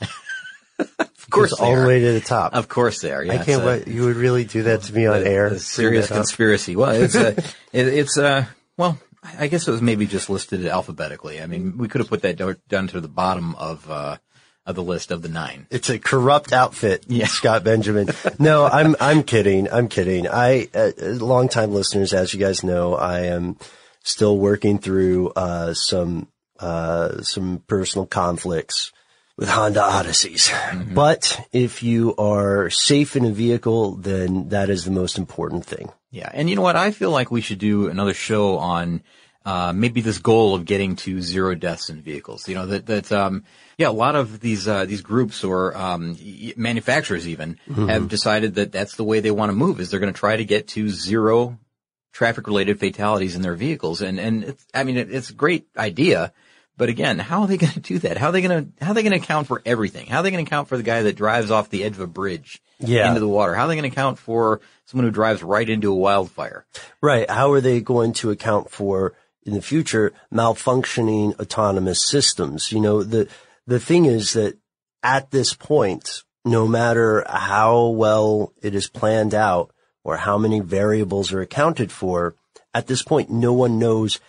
Of course they all the way to the top. Of course they are. Yeah, I can't a- wait. You would really do that to me on a- air? a serious Bring that up? conspiracy. Well, it's a, it, it's uh well, I guess it was maybe just listed alphabetically. I mean, we could have put that do- down to the bottom of uh of the list of the nine. It's a corrupt outfit, Yeah. Scott Benjamin. No, I'm I'm kidding. I'm kidding. I uh, longtime listeners, as you guys know, I am still working through uh, some uh, some personal conflicts with Honda Odysseys. But if you are safe in a vehicle, then that is the most important thing. Yeah, and you know what? I feel like we should do another show on uh, maybe this goal of getting to zero deaths in vehicles. You know that that um, yeah, a lot of these uh, these groups or um, manufacturers even have decided that that's the way they want to move. Is they're going to try to get to zero traffic related fatalities in their vehicles. And and it's, I mean it, it's a great idea. But again, how are they going to do that? How are they going to how are they going to account for everything? How are they going to account for the guy that drives off the edge of a bridge Yeah. into the water? How are they going to account for someone who drives right into a wildfire? Right. How are they going to account for in the future malfunctioning autonomous systems? You know, the, the thing is that at this point, no matter how well it is planned out or how many variables are accounted for, at this point, no one knows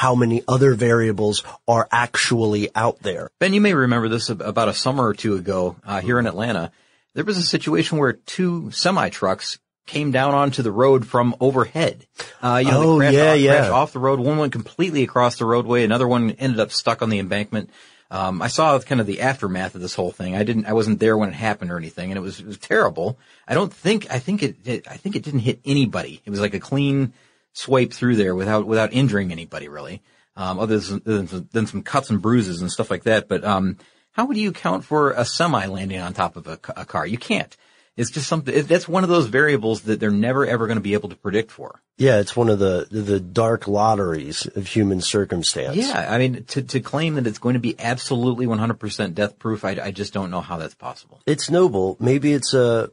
how many other variables are actually out there. Ben, you may remember this about a summer or two ago uh, here in Atlanta. There was a situation where two semi trucks came down onto the road from overhead. Uh, you know, Oh, crashed, yeah, off, yeah. crashed off the road. One went completely across the roadway. Another one ended up stuck on the embankment. Um, I saw kind of the aftermath of this whole thing. I didn't, I wasn't there when it happened or anything, and it was, it was terrible. I don't think, I think it, it, I think it didn't hit anybody. It was like a clean swipe through there without, without injuring anybody really. Um, other than, than, some- cuts and bruises and stuff like that. But, um, how would you account for a semi landing on top of a, a car? You can't. It's just something, it, that's one of those variables that they're never ever going to be able to predict for. Yeah, it's one of the, the dark lotteries of human circumstance. Yeah, I mean, to, to claim that it's going to be absolutely 100% death proof, I, I just don't know how that's possible. it's noble. Maybe it's a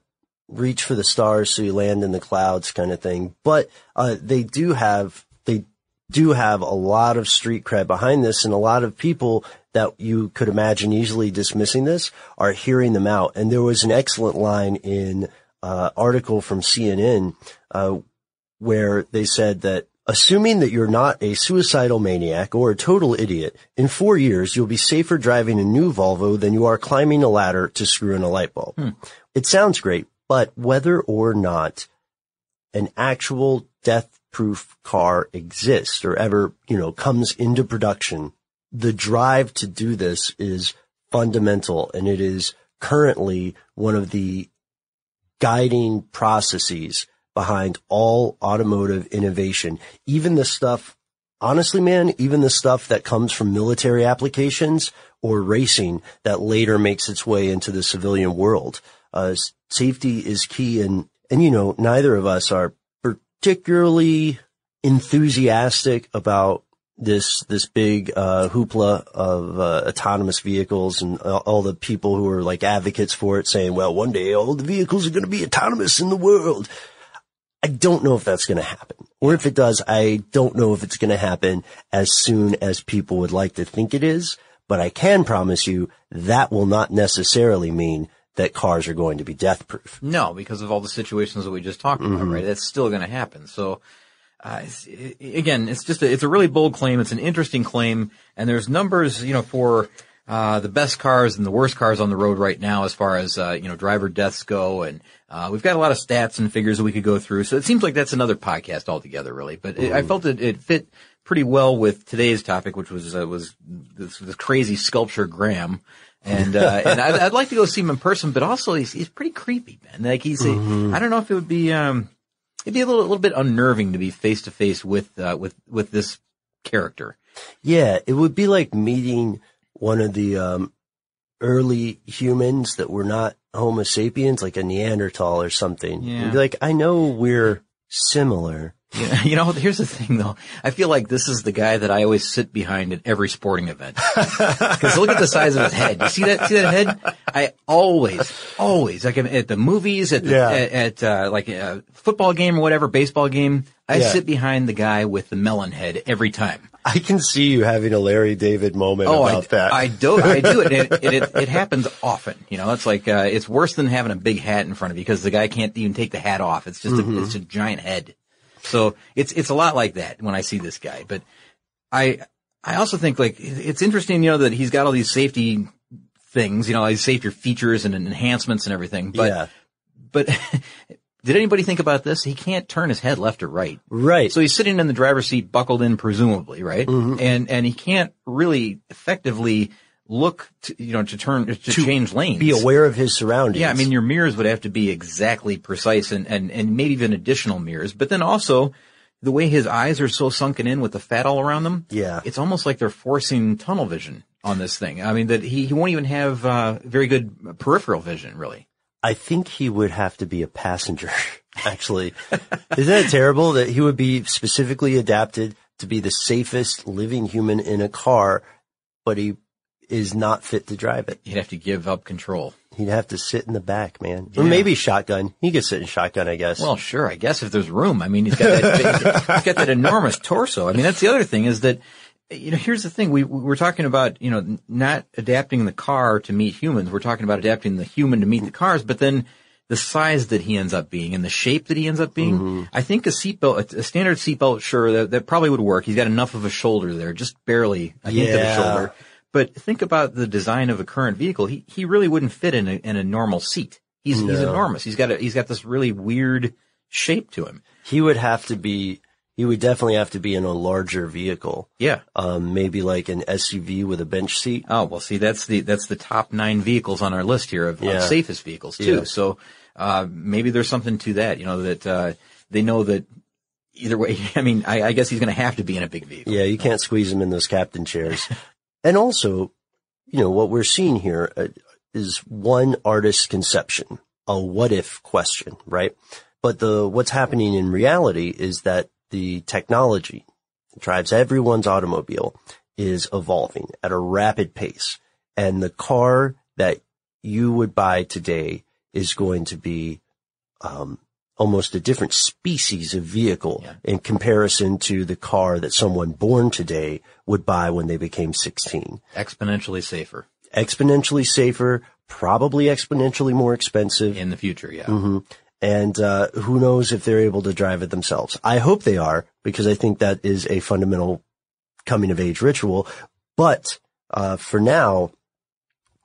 reach for the stars so you land in the clouds kind of thing. But uh, they do have they do have a lot of street cred behind this, and a lot of people that you could imagine easily dismissing this are hearing them out. And there was an excellent line in uh, article from CNN uh, where they said that assuming that you're not a suicidal maniac or a total idiot, in four years you'll be safer driving a new Volvo than you are climbing a ladder to screw in a light bulb. It sounds great, but whether or not an actual death-proof car exists or ever, you know, comes into production, the drive to do this is fundamental and it is currently one of the guiding processes behind all automotive innovation. Even the stuff, honestly, man, even the stuff that comes from military applications or racing that later makes its way into the civilian world. Uh, safety is key and, and you know, neither of us are particularly enthusiastic about this this big uh, hoopla of uh, autonomous vehicles and all the people who are like advocates for it, saying, "Well, one day all the vehicles are going to be autonomous in the world." I don't know if that's going to happen, or if it does, I don't know if it's going to happen as soon as people would like to think it is. But I can promise you that will not necessarily mean that cars are going to be death proof. No, because of all the situations that we just talked about, Mm-hmm. right? That's still going to happen. So, uh, it's, it, again, it's just a, it's a really bold claim. It's an interesting claim, and there's numbers, you know, for uh, the best cars and the worst cars on the road right now, as far as uh, you know, driver deaths go, and uh, we've got a lot of stats and figures that we could go through. So it seems like that's another podcast altogether, really. But it, I felt it, it fit pretty well with today's topic, which was uh, was this, this crazy sculpture Graham. And uh, and I'd, I'd, like to go see him in person, but also he's he's pretty creepy, man. Like he's mm-hmm. I don't know if it would be um it'd be a little, a little bit unnerving to be face to face with, uh, with, with this character. Yeah. It would be like meeting one of the, um, early humans that were not Homo sapiens, like a Neanderthal or something. Yeah. like, I know we're similar, you know, here's the thing though. I feel like this is the guy that I always sit behind at every sporting event. Because look at the size of his head. You see that? See that head? I always, always, like at the movies, at the, yeah. at, at uh, like a football game or whatever, baseball game, I yeah. sit behind the guy with the melon head every time. I can see you having a Larry David moment oh, about I, that. I do. I do it. It, it, it, it happens often. You know, it's like uh, it's worse than having a big hat in front of you because the guy can't even take the hat off. It's just mm-hmm. a, it's a giant head. So it's, it's a lot like that when I see this guy, but I, I also think like it's interesting, you know, that he's got all these safety things, you know, these safety features and enhancements and everything, but, yeah. but did anybody think about this? He can't turn his head left or right. Right. So he's sitting in the driver's seat buckled in presumably, right? Mm-hmm. And, and he can't really effectively look to, you know, to turn, to, to, change lanes. Be aware of his surroundings. Yeah, I mean, your mirrors would have to be exactly precise and, and, and maybe even additional mirrors. But then also, the way his eyes are so sunken in with the fat all around them. Yeah. It's almost like they're forcing tunnel vision on this thing. I mean, that he, he won't even have, uh, very good peripheral vision, really. I think he would have to be a passenger, actually. Isn't that terrible that he would be specifically adapted to be the safest living human in a car, but he is not fit to drive it. He'd have to give up control. He'd have to sit in the back, man. Yeah. Or maybe shotgun. He could sit in shotgun, I guess. Well, sure. I guess if there's room. I mean, he's got that, he's got that enormous torso. I mean, that's the other thing is that, you know, here's the thing. We, we're talking about, you know, not adapting the car to meet humans. We're talking about adapting the human to meet the cars, but then the size that he ends up being and the shape that he ends up being. Mm-hmm. I think a seatbelt, a standard seatbelt, sure, that, that probably would work. He's got enough of a shoulder there, just barely a hint of a shoulder. But think about the design of a current vehicle. He he really wouldn't fit in a in a normal seat. He's no. he's enormous. He's got a, he's got this really weird shape to him. He would have to be he would definitely have to be in a larger vehicle. Yeah. Um, maybe like an SUV with a bench seat. Oh, well, see, that's the, that's the top nine vehicles on our list here of, yeah. of safest vehicles too. Yeah. So, uh, maybe there's something to that, you know, that, uh, they know that either way, I mean, I, I guess he's going to have to be in a big vehicle. Yeah, you can't squeeze him in those captain chairs. And also, you know, what we're seeing here uh, one artist's conception, a what if question, right? But the, what's happening in reality is that the technology that drives everyone's automobile is evolving at a rapid pace. And the car that you would buy today is going to be, um, almost a different species of vehicle yeah. in comparison to the car that someone born today would buy when they became 16. Exponentially safer. Exponentially safer, probably exponentially more expensive. In the future, yeah. Mm-hmm. And, uh, who knows if they're able to drive it themselves. I hope they are because I think that is a fundamental coming of age ritual. But, uh, for now,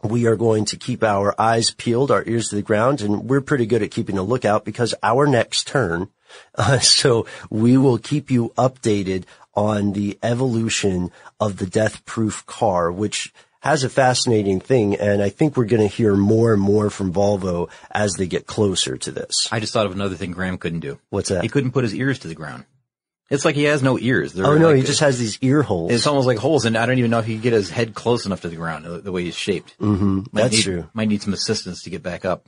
we are going to keep our eyes peeled, our ears to the ground, and we're pretty good at keeping a lookout because our next turn. Uh, so we will keep you updated on the evolution of the death proof car, which has a fascinating thing. And I think we're going to hear more and more from Volvo as they get closer to this. I just thought of another thing Graham couldn't do. What's that? He couldn't put his ears to the ground. It's like he has no ears. They're oh no, like, he just has these ear holes. It's almost like holes, and I don't even know if he can get his head close enough to the ground the, the way he's shaped. Mm-hmm. That's need, true. Might need some assistance to get back up.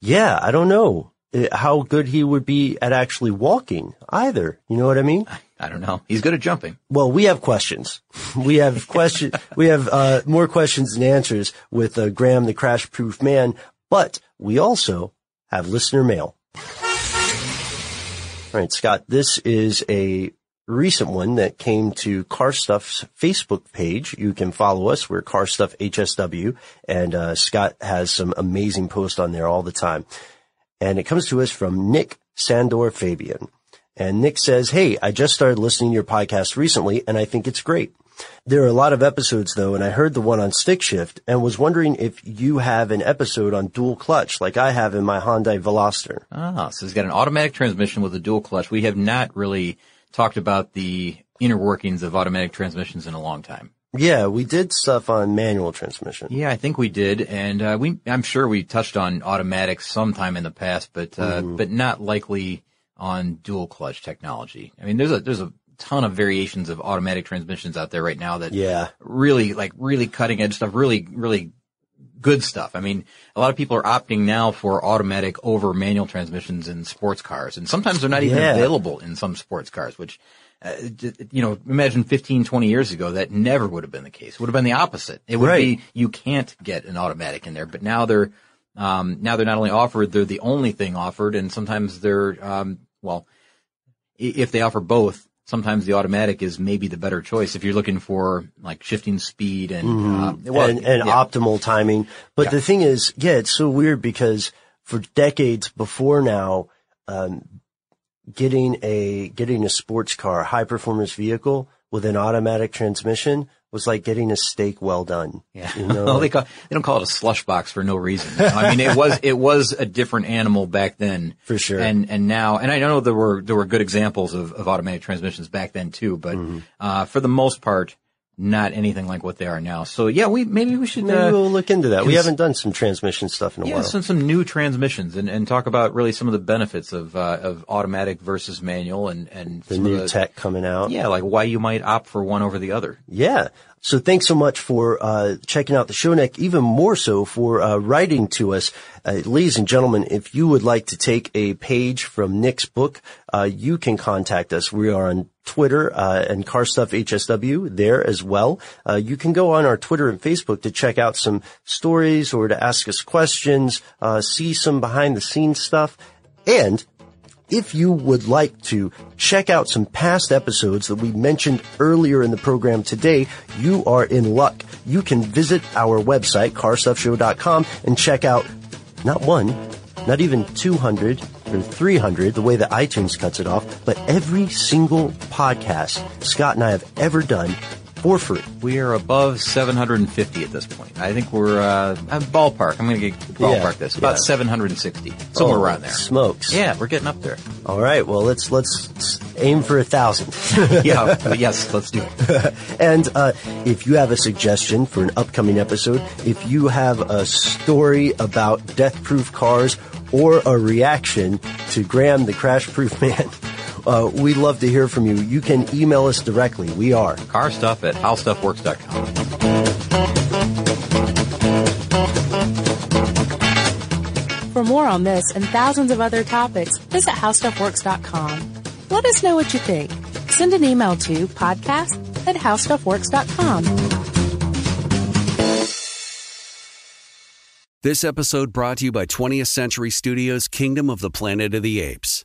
Yeah, I don't know uh, how good he would be at actually walking either. You know what I mean? I don't know. He's good at jumping. Well, we have questions. We have question. we have uh, more questions than answers with uh, Graham, the crash proof man. But we also have listener mail. All right, Scott, this is a recent one that came to Car Stuff's Facebook page. You can follow us. We're Car Stuff HSW and, uh, Scott has some amazing posts on there all the time. And it comes to us from Nick Sandor Fabian. And Nick says, Hey, I just started listening to your podcast recently and I think it's great. There are a lot of episodes though, and I heard the one on stick shift and was wondering if you have an episode on dual clutch like I have in my Hyundai Veloster. Ah, so it's got an automatic transmission with a dual clutch. We have not really talked about the inner workings of automatic transmissions in a long time. Yeah, we did stuff on manual transmission. Yeah, I think we did, and uh, we I'm sure we touched on automatic sometime in the past, but uh, mm. but not likely on dual clutch technology. I mean, there's a there's a ton of variations of automatic transmissions out there right now that yeah really like really cutting edge stuff, really really good stuff. I mean, a lot of people are opting now for automatic over manual transmissions in sports cars, and sometimes they're not even yeah. available in some sports cars, which uh, you know, imagine 15, 20 years ago, that never would have been the case. It would have been the opposite. It would right. be, you can't get an automatic in there, but now they're, um, now they're not only offered, they're the only thing offered, and sometimes they're, um, well, if they offer both, sometimes the automatic is maybe the better choice if you're looking for like shifting speed and mm-hmm. uh, well, and, and yeah. optimal timing. But yeah. the thing is, yeah, it's so weird because for decades before now, um, getting a getting a sports car, high performance vehicle with an automatic transmission was like getting a steak well done. Yeah. You know? well, they, call, they don't call it a slush box for no reason. I mean, it was, it was a different animal back then. For sure. And, and now, and I know there were, there were good examples of, of automatic transmissions back then too, but, mm-hmm. uh, for the most part, not anything like what they are now. So yeah, we maybe we should maybe uh, we'll look into that. We haven't done some transmission stuff in a yeah, while. some some new transmissions and, and talk about really some of the benefits of uh, of automatic versus manual and and the new the, tech coming out. Yeah, like why you might opt for one over the other. Yeah. So thanks so much for uh, checking out the show, Nick. Even more so for uh, writing to us, uh, ladies and gentlemen. If you would like to take a page from Nick's book, uh, you can contact us. We are on Twitter uh, and Car Stuff HSW there as well. Uh, you can go on our Twitter and Facebook to check out some stories or to ask us questions, see some behind the scenes stuff, and if you would like to check out some past episodes that we mentioned earlier in the program today, you are in luck. You can visit our website, carstuffshow.com, and check out not one, not even 200 or 300, the way that iTunes cuts it off, but every single podcast Scott and I have ever done for free. We are above 750 at this point. I think we're uh, ballpark. I'm going to get ballpark yeah, this about yeah. 760 somewhere oh, around there. Smokes. Yeah, we're getting up there. All right. Well, let's let's aim for a thousand. yeah. Yes. Let's do it. and uh, if you have a suggestion for an upcoming episode, if you have a story about death-proof cars or a reaction to Graham the crash-proof man. Uh, we'd love to hear from you. You can email us directly. We are carstuff at howstuffworks.com. For more on this and thousands of other topics, visit howstuffworks.com. Let us know what you think. Send an email to podcast at howstuffworks.com. This episode brought to you by 20th Century Studios' Kingdom of the Planet of the Apes.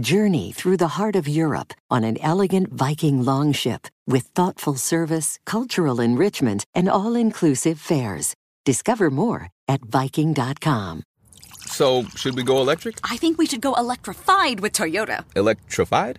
Journey through the heart of Europe on an elegant Viking longship with thoughtful service, cultural enrichment, and all inclusive fares. Discover more at Viking.com. So, should we go electric? I think we should go electrified with Toyota. Electrified?